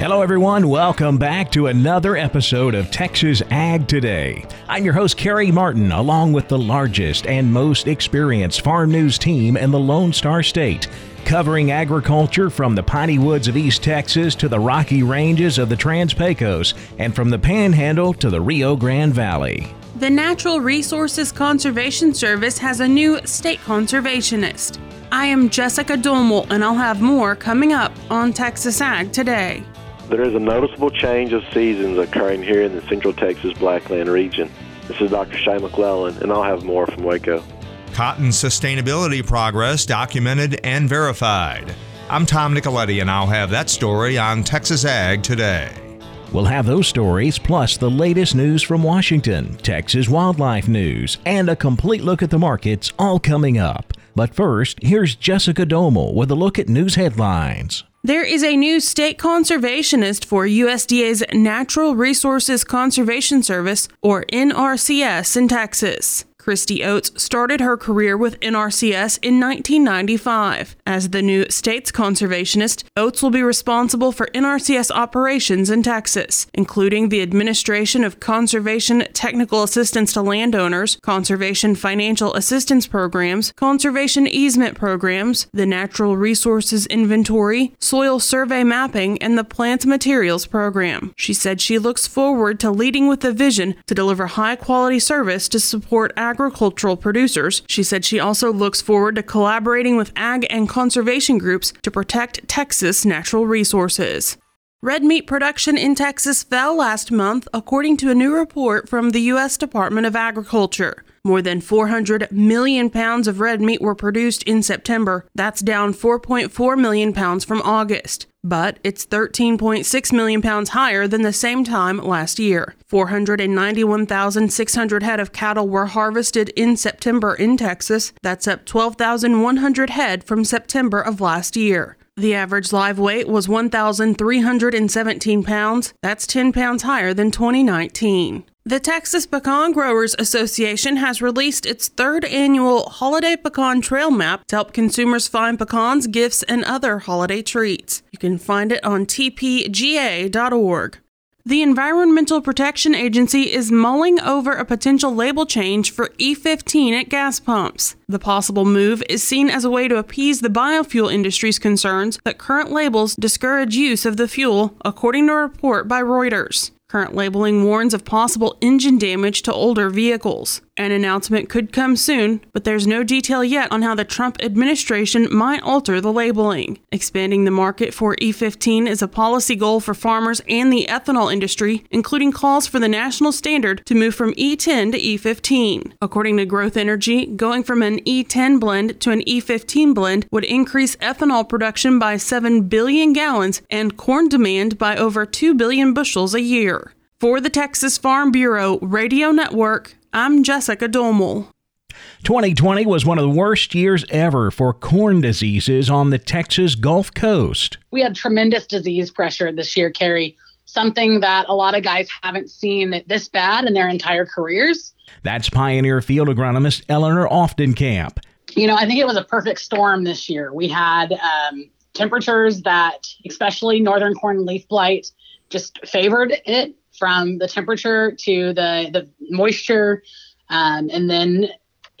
Hello, everyone. Welcome back to another episode of Texas Ag Today. I'm your host, Carey Martin, along with the largest and most experienced farm news team in the Lone Star State, covering agriculture from the piney woods of East Texas to the rocky ranges of the Trans Pecos and from the Panhandle to the Rio Grande Valley. The Natural Resources Conservation Service has a new state conservationist. I am Jessica Domel, and I'll have more coming up on Texas Ag Today. There is a noticeable change of seasons occurring here in the Central Texas Blackland region. This is Dr. Shane McLellan, and I'll have more from Waco. Cotton sustainability progress documented and verified. I'm Tom Nicoletti, and I'll have that story on Texas Ag today. We'll have those stories, plus the latest news from Washington, Texas wildlife news, and a complete look at the markets all coming up. But first, here's Jessica Domel with a look at news headlines. There is a new state conservationist for USDA's Natural Resources Conservation Service, or NRCS, in Texas. Kristy Oates started her career with NRCS in 1995. As the new state's conservationist, Oates will be responsible for NRCS operations in Texas, including the administration of conservation technical assistance to landowners, conservation financial assistance programs, conservation easement programs, the natural resources inventory, soil survey mapping, and the plant materials program. She said she looks forward to leading with a vision to deliver high quality service to support agricultural producers. She said she also looks forward to collaborating with ag and conservation groups to protect Texas natural resources. Red meat production in Texas fell last month, according to a new report from the U.S. Department of Agriculture. More than 400 million pounds of red meat were produced in September. That's down 4.4 million pounds from August. But it's 13.6 million pounds higher than the same time last year. 491,600 head of cattle were harvested in September in Texas. That's up 12,100 head from September of last year. The average live weight was 1,317 pounds. That's 10 pounds higher than 2019. The Texas Pecan Growers Association has released its third annual Holiday Pecan Trail Map to help consumers find pecans, gifts, and other holiday treats. You can find it on tpga.org. The Environmental Protection Agency is mulling over a potential label change for E15 at gas pumps. The possible move is seen as a way to appease the biofuel industry's concerns that current labels discourage use of the fuel, according to a report by Reuters. Current labeling warns of possible engine damage to older vehicles. An announcement could come soon, but there's no detail yet on how the Trump administration might alter the labeling. Expanding the market for E15 is a policy goal for farmers and the ethanol industry, including calls for the national standard to move from E10 to E15. According to Growth Energy, going from an E10 blend to an E15 blend would increase ethanol production by 7 billion gallons and corn demand by over 2 billion bushels a year. For the Texas Farm Bureau Radio Network, I'm Jessica Domel. 2020 was one of the worst years ever for corn diseases on the Texas Gulf Coast. We had tremendous disease pressure this year, Carey, something that a lot of guys haven't seen this bad in their entire careers. That's Pioneer Field Agronomist Eleanor Oftenkamp. You know, I think it was a perfect storm this year. We had um, temperatures that, especially northern corn leaf blight, just favored it from the temperature to the the moisture, um, and then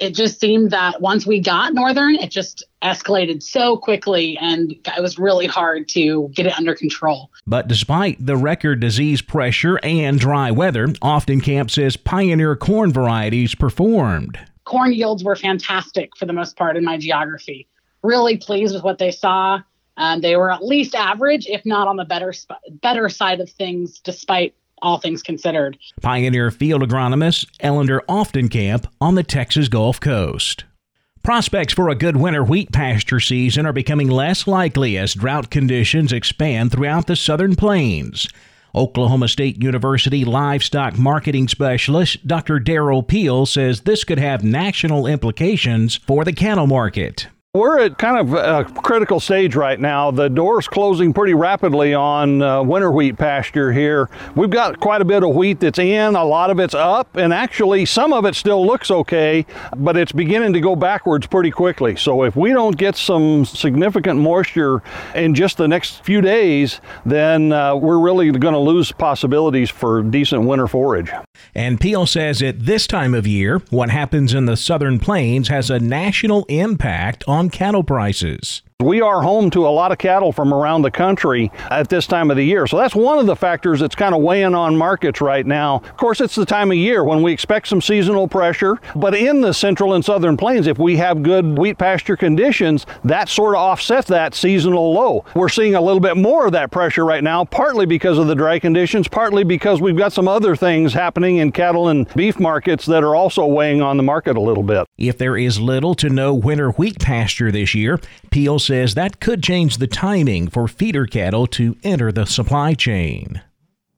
it just seemed that once we got northern, it just escalated so quickly, and it was really hard to get it under control. But despite the record disease pressure and dry weather, Oftenkamp says pioneer corn varieties performed. Corn yields were fantastic for the most part in my geography. Really pleased with what they saw. Um, they were at least average, if not on the better sp- better side of things, despite all things considered. Pioneer field agronomist Eleanor Oftenkamp on the Texas Gulf Coast. Prospects for a good winter wheat pasture season are becoming less likely as drought conditions expand throughout the southern plains. Oklahoma State University livestock marketing specialist Dr. Derrell Peel says this could have national implications for the cattle market. We're at kind of a critical stage right now. The door's closing pretty rapidly on uh, winter wheat pasture here. We've got quite a bit of wheat that's in, a lot of it's up, and actually some of it still looks okay, but it's beginning to go backwards pretty quickly. So if we don't get some significant moisture in just the next few days, then uh, we're really going to lose possibilities for decent winter forage. And Peel says at this time of year, what happens in the southern plains has a national impact on on cattle prices. We are home to a lot of cattle from around the country at this time of the year. So that's one of the factors that's kind of weighing on markets right now. Of course, it's the time of year when we expect some seasonal pressure. But in the central and southern plains, if we have good wheat pasture conditions, that sort of offsets that seasonal low. We're seeing a little bit more of that pressure right now, partly because of the dry conditions, partly because we've got some other things happening in cattle and beef markets that are also weighing on the market a little bit. If there is little to no winter wheat pasture this year, Peel says that could change the timing for feeder cattle to enter the supply chain.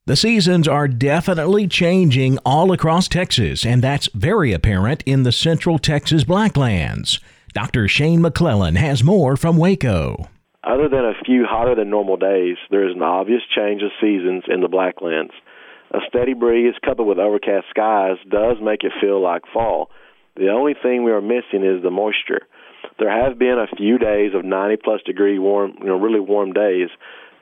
The seasons are definitely changing all across Texas, and that's very apparent in the central Texas Blacklands. Dr. Shane McLellan has more from Waco. Other than a few hotter than normal days, there is an obvious change of seasons in the Blacklands. A steady breeze coupled with overcast skies does make it feel like fall. The only thing we are missing is the moisture. There have been a few days of 90 plus degree warm, you know, really warm days,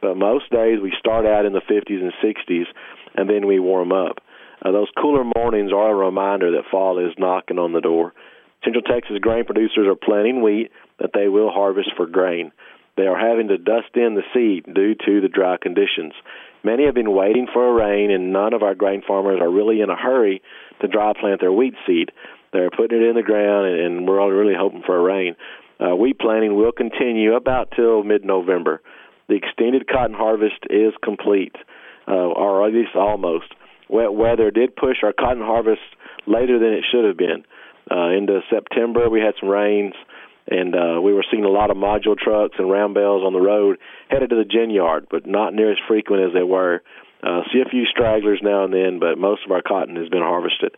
but most days we start out in the 50s and 60s, and then we warm up. Uh, those cooler mornings are a reminder that fall is knocking on the door. Central Texas grain producers are planting wheat that they will harvest for grain. They are having to dust in the seed due to the dry conditions. Many have been waiting for a rain, and none of our grain farmers are really in a hurry to dry plant their wheat seed. They're putting it in the ground, and we're all really hoping for a rain. Uh, wheat planting will continue about till mid-November. The extended cotton harvest is complete, uh, or at least almost. Wet weather did push our cotton harvest later than it should have been. Uh, into September, we had some rains, and uh, we were seeing a lot of module trucks and round bales on the road headed to the gin yard, but not near as frequent as they were. Uh, see a few stragglers now and then, but most of our cotton has been harvested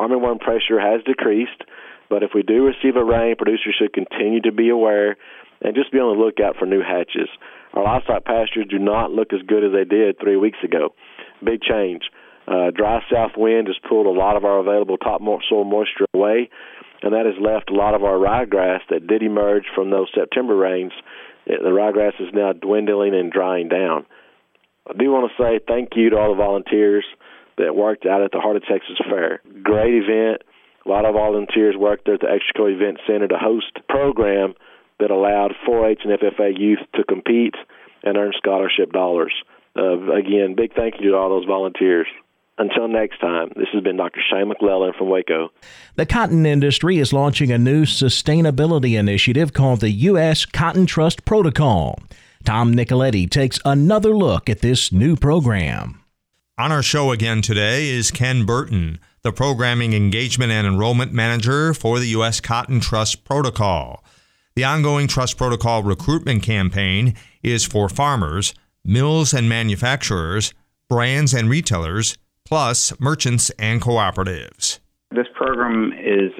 armyworm pressure has decreased, but if we do receive a rain, producers should continue to be aware and just be on the lookout for new hatches. Our livestock pastures do not look as good as they did three weeks ago. Big change. Uh, dry south wind has pulled a lot of our available top soil moisture away, and that has left a lot of our ryegrass that did emerge from those September rains. The ryegrass is now dwindling and drying down. I do want to say thank you to all the volunteers that worked out at the Heart of Texas Fair. Great event. A lot of volunteers worked there at the Extraco Event Center to host a program that allowed 4-H and FFA youth to compete and earn scholarship dollars. Uh, again, big thank you to all those volunteers. Until next time, this has been Dr. Shane McLellan from Waco. The cotton industry is launching a new sustainability initiative called the U.S. Cotton Trust Protocol. Tom Nicoletti takes another look at this new program. On our show again today is Ken Burton, the Programming Engagement and Enrollment Manager for the U.S. Cotton Trust Protocol. The ongoing Trust Protocol recruitment campaign is for farmers, mills and manufacturers, brands and retailers, plus merchants and cooperatives. This program is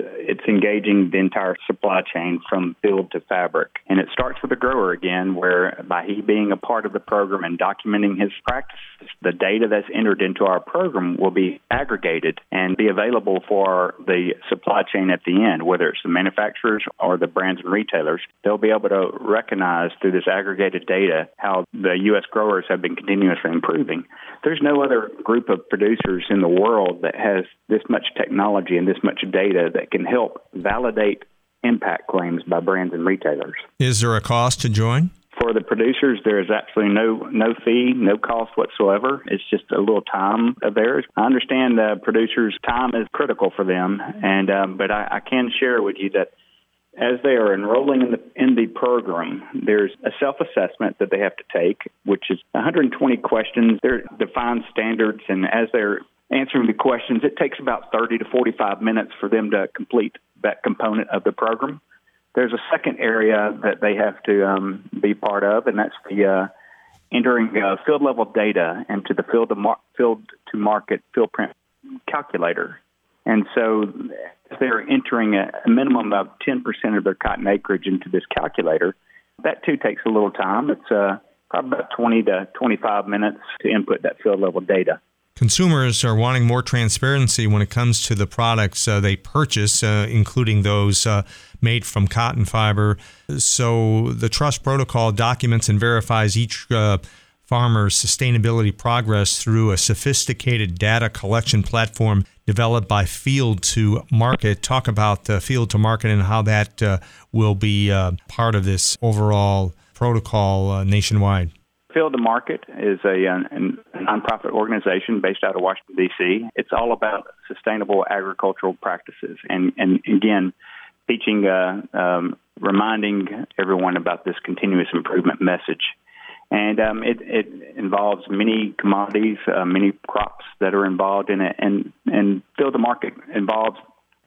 engaging the entire supply chain from field to fabric. And it starts with the grower again, where by he being a part of the program and documenting his practices, the data that's entered into our program will be aggregated and be available for the supply chain at the end, whether it's the manufacturers or the brands and retailers. They'll be able to recognize through this aggregated data how the U.S. growers have been continuously improving. There's no other group of producers in the world that has this much technology and this much data that can help validate impact claims by brands and retailers. Is there a cost to join? For the producers, there is absolutely no no fee, no cost whatsoever. It's just a little time of theirs. I understand uh, producers' time is critical for them, and um, but I, I can share with you that as they are enrolling in the in the program, there's a self-assessment that they have to take, which is 120 questions. They're defined standards, and as they're answering the questions, it takes about 30 to 45 minutes for them to complete that component of the program. There's a second area that they have to um, be part of, and that's the uh, entering uh, field level data into the field to, mar- field to market Fieldprint calculator. And so they're entering a, minimum of 10% of their cotton acreage into this calculator. That too takes a little time. It's uh, probably about 20 to 25 minutes to input that field level data. Consumers are wanting more transparency when it comes to the products uh, they purchase, uh, including those uh, made from cotton fiber. So the Trust Protocol documents and verifies each uh, farmer's sustainability progress through a sophisticated data collection platform developed by Field to Market. Talk about uh, Field to Market and how that uh, will be part of this overall protocol nationwide. Field to Market is a, a, a nonprofit organization based out of Washington, D.C. It's all about sustainable agricultural practices. And, and again, teaching, uh, um, reminding everyone about this continuous improvement message. And um, it, it involves many commodities, uh, many crops that are involved in it, and and field to market involves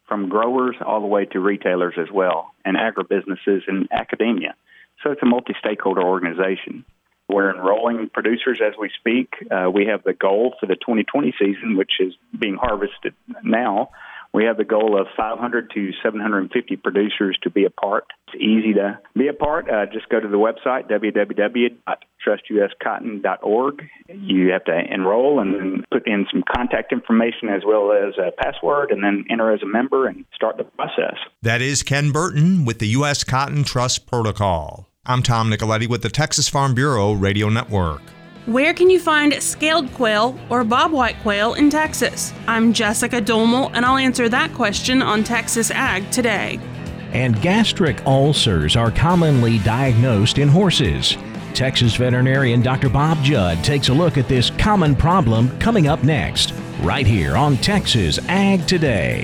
from growers all the way to retailers as well, and agribusinesses and academia. So it's a multi-stakeholder organization. We're enrolling producers as we speak. Uh, we have the goal for the 2020 season, which is being harvested now, we have the goal of 500 to 750 producers to be a part. It's easy to be a part. Uh, just go to the website, www.trustuscotton.org. You have to enroll and put in some contact information as well as a password and then enter as a member and start the process. That is Ken Burton with the U.S. Cotton Trust Protocol. I'm Tom Nicoletti with the Texas Farm Bureau Radio Network. Where can you find scaled quail or bobwhite quail in Texas? I'm Jessica Domel, and I'll answer that question on Texas Ag today. And gastric ulcers are commonly diagnosed in horses. Texas veterinarian Dr. Bob Judd takes a look at this common problem coming up next, right here on Texas Ag Today.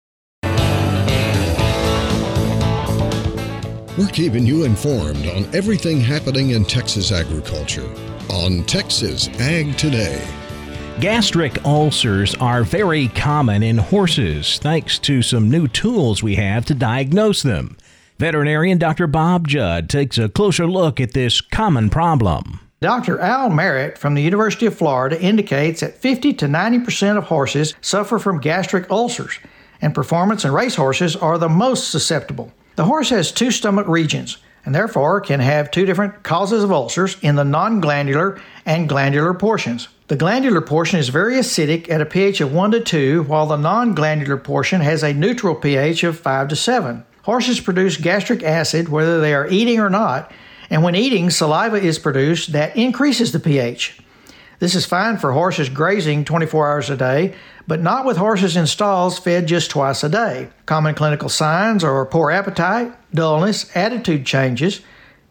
We're keeping you informed on everything happening in Texas agriculture on Texas Ag Today. Gastric ulcers are very common in horses thanks to some new tools we have to diagnose them. Veterinarian Dr. Bob Judd takes a closer look at this common problem. Dr. Al Merritt from the University of Florida indicates that 50 to 90% of horses suffer from gastric ulcers, and performance and race horses are the most susceptible. The horse has two stomach regions and therefore can have two different causes of ulcers in the non glandular and glandular portions. The glandular portion is very acidic at a pH of 1 to 2, while the non glandular portion has a neutral pH of 5 to 7. Horses produce gastric acid whether they are eating or not, and when eating, saliva is produced that increases the pH. This is fine for horses grazing 24 hours a day, but not with horses in stalls fed just twice a day. Common clinical signs are poor appetite, dullness, attitude changes,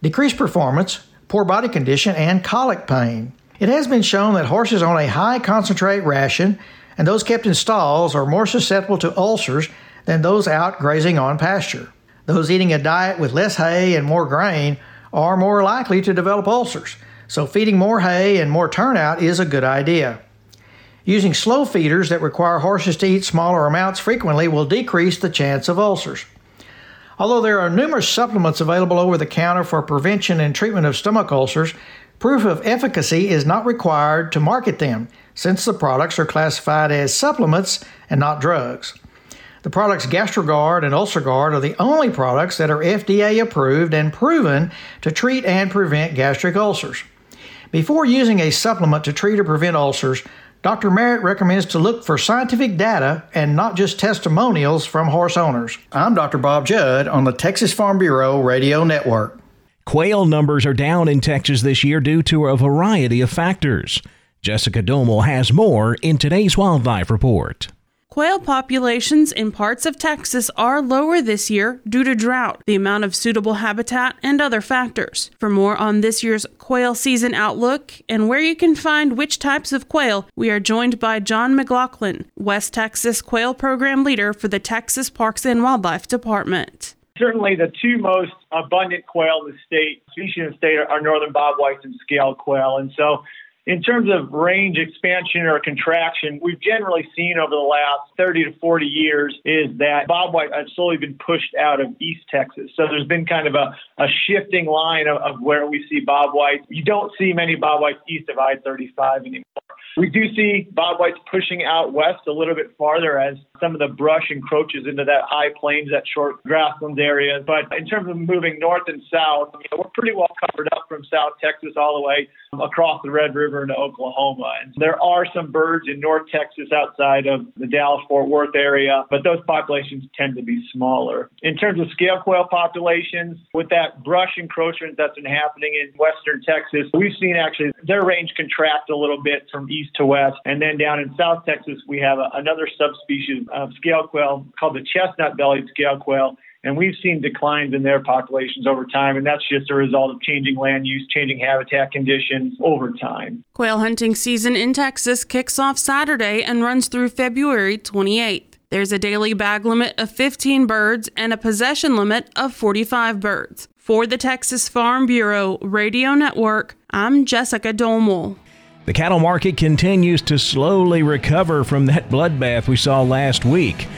decreased performance, poor body condition, and colic pain. It has been shown that horses on a high concentrate ration and those kept in stalls are more susceptible to ulcers than those out grazing on pasture. Those eating a diet with less hay and more grain are more likely to develop ulcers so feeding more hay and more turnout is a good idea. Using slow feeders that require horses to eat smaller amounts frequently will decrease the chance of ulcers. Although there are numerous supplements available over the counter for prevention and treatment of stomach ulcers, proof of efficacy is not required to market them, since the products are classified as supplements and not drugs. The products GastroGard and UlcerGard are the only products that are FDA approved and proven to treat and prevent gastric ulcers. Before using a supplement to treat or prevent ulcers, Dr. Merritt recommends to look for scientific data and not just testimonials from horse owners. I'm Dr. Bob Judd on the Texas Farm Bureau Radio Network. Quail numbers are down in Texas this year due to a variety of factors. Jessica Domel has more in today's Wildlife Report. Quail populations in parts of Texas are lower this year due to drought, the amount of suitable habitat, and other factors. For more on this year's quail season outlook and where you can find which types of quail, we are joined by John McLaughlin, West Texas Quail Program Leader for the Texas Parks and Wildlife Department certainly the two most abundant quail in the state, species in the state, are northern bobwhite and scale quail. And so in terms of range expansion or contraction, we've generally seen over the last 30 to 40 years is that bobwhite has slowly been pushed out of East Texas. So there's been kind of a, a shifting line of, of where we see bobwhite. You don't see many bobwhites east of I-35 anymore. We do see bobwhites pushing out west a little bit farther as some of the brush encroaches into that high plains, that short grasslands area. But in terms of moving north and south, you know, we're pretty well covered up from South Texas all the way across the Red River into Oklahoma. And there are some birds in North Texas outside of the Dallas Fort Worth area, but those populations tend to be smaller. In terms of scale quail populations, with that brush encroachment that's been happening in western Texas, we've seen actually their range contract a little bit from east to west. And then down in South Texas, we have a, another subspecies of scale quail called the chestnut bellied scale quail and we've seen declines in their populations over time, and that's just a result of changing land use, changing habitat conditions over time. Quail hunting season in Texas kicks off Saturday and runs through February 28th. There's a daily bag limit of 15 birds and a possession limit of 45 birds. For the Texas Farm Bureau Radio Network, I'm Jessica Domel. The cattle market continues to slowly recover from that bloodbath we saw last week.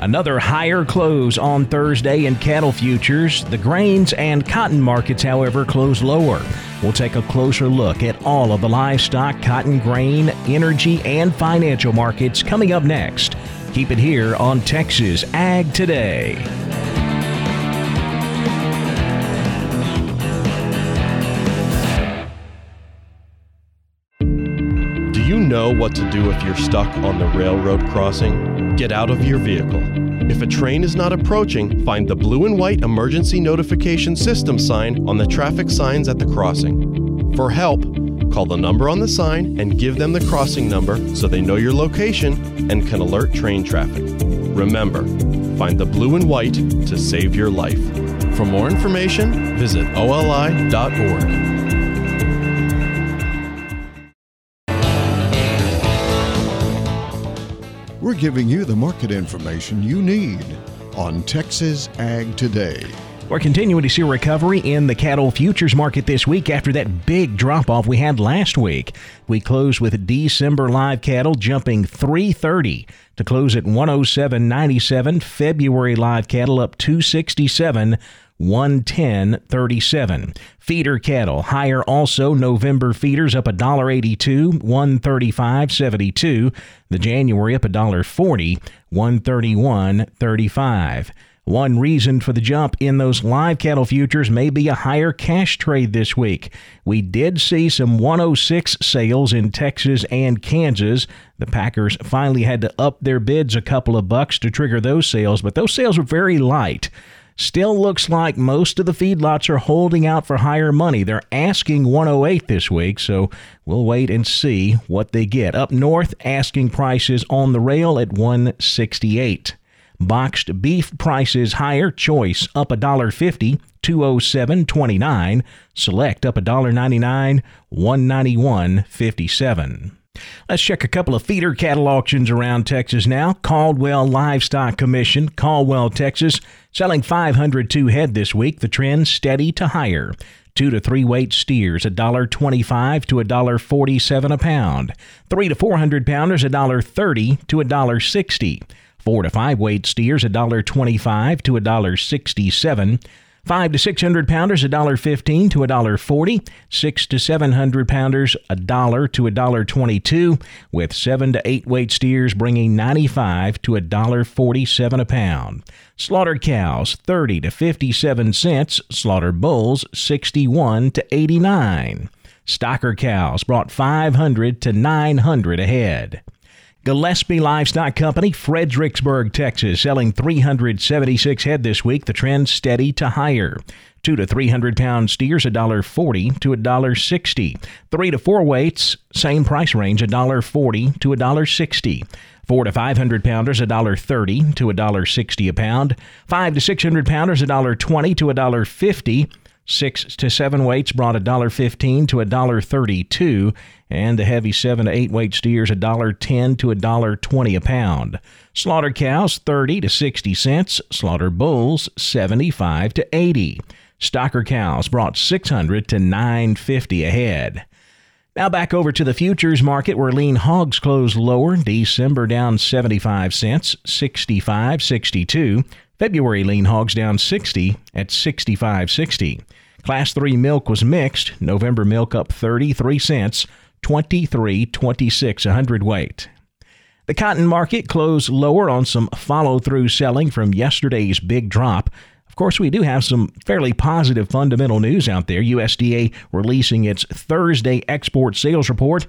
Another higher close on Thursday in cattle futures. The grains and cotton markets, however, close lower. We'll take a closer look at all of the livestock, cotton, grain, energy, and financial markets coming up next. Keep it here on Texas Ag Today. Know what to do if you're stuck on the railroad crossing? Get out of your vehicle. If a train is not approaching, find the blue and white emergency notification system sign on the traffic signs at the crossing. For help, call the number on the sign and give them the crossing number so they know your location and can alert train traffic. Remember, find the blue and white to save your life. For more information, visit oli.org. We're giving you the market information you need on Texas Ag Today. We're continuing to see recovery in the cattle futures market this week after that big drop off we had last week. We closed with December live cattle jumping 330 to close at 107.97. February live cattle up 267 110.37. Feeder cattle higher also. November feeders up $1.82, 135.72. The January up $1.40, 131.35. One reason for the jump in those live cattle futures may be a higher cash trade this week. We did see some 106 sales in Texas and Kansas. The Packers finally had to up their bids a couple of bucks to trigger those sales, but those sales were very light. Still looks like most of the feedlots are holding out for higher money. They're asking 108 this week, so we'll wait and see what they get. Up north, asking prices on the rail at 168. Boxed beef prices higher. Choice up $1.50, 207.29. Select up $1.99, 191.57. Let's check a couple of feeder cattle auctions around Texas now. Caldwell Livestock Commission, Caldwell, Texas, selling 502 head this week. The trend steady to higher. Two to three weight steers, $1.25 to $1.47 a pound. Three to four hundred pounders, $1.30 to $1.60. Four to five weight steers, $1.25 to $1.67. Five to six hundred pounders, a dollar fifteen to a dollar forty. Six to seven hundred pounders, a dollar to a dollar twenty-two. With seven to eight weight steers, bringing ninety-five to a dollar forty-seven a pound. Slaughtered cows, thirty to fifty-seven cents. Slaughtered bulls, sixty-one to eighty-nine. Stocker cows brought five hundred to nine hundred a head. Gillespie Livestock Company, Fredericksburg, Texas, selling 376 head this week. The trend steady to higher. Two to three hundred pound steers, a dollar forty to a dollar sixty. Three to four weights, same price range, a dollar forty to a dollar sixty. Four to five hundred pounders a dollar thirty to a dollar sixty a pound. Five to six hundred pounders a dollar twenty to a dollar fifty. Six to seven weights brought a dollar fifteen to a dollar thirty-two, and the heavy seven to eight weight steers a dollar ten to a dollar twenty a pound. Slaughter cows thirty to sixty cents. Slaughter bulls seventy-five to eighty. Stocker cows brought six hundred to nine fifty a head. Now back over to the futures market where lean hogs closed lower. December down 75 cents, 65.62. February lean hogs down 60 at 65.60. Class 3 milk was mixed. November milk up 33 cents, 23.26 a hundredweight. The cotton market closed lower on some follow through selling from yesterday's big drop. Of course, we do have some fairly positive fundamental news out there. USDA releasing its Thursday export sales report,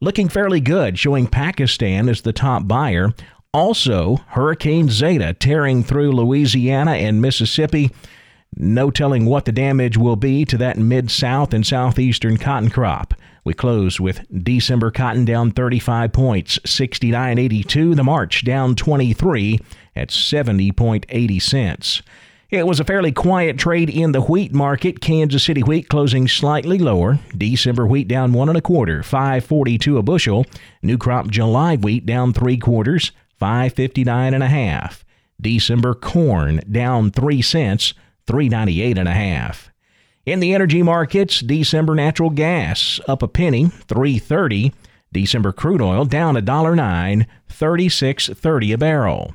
looking fairly good, showing Pakistan as the top buyer. Also, Hurricane Zeta tearing through Louisiana and Mississippi. No telling what the damage will be to that mid south and southeastern cotton crop. We close with December cotton down 35 points, 69.82. The March down 23 at 70.80 cents. It was a fairly quiet trade in the wheat market. Kansas City wheat closing slightly lower. December wheat down one and a quarter, 542 a bushel. New crop July wheat down three quarters, 559 and a half. December corn down three cents, 398 and a half. In the energy markets, December natural gas up a penny, 330. December crude oil down a dollar nine, 36.30 a barrel.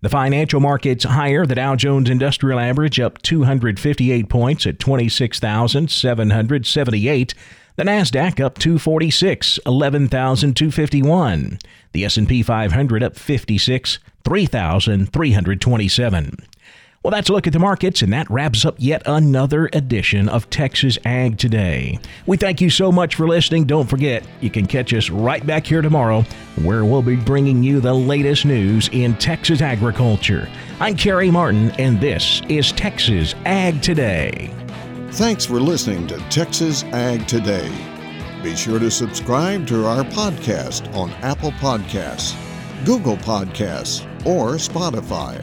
The financial markets higher. The Dow Jones Industrial Average up 258 points at 26,778. The Nasdaq up 246, 11,251. The S&P 500 up 56, 3,327. Well, that's a look at the markets, and that wraps up yet another edition of Texas Ag Today. We thank you so much for listening. Don't forget, you can catch us right back here tomorrow, where we'll be bringing you the latest news in Texas agriculture. I'm Carey Martin, and this is Texas Ag Today. Thanks for listening to Texas Ag Today. Be sure to subscribe to our podcast on Apple Podcasts, Google Podcasts, or Spotify.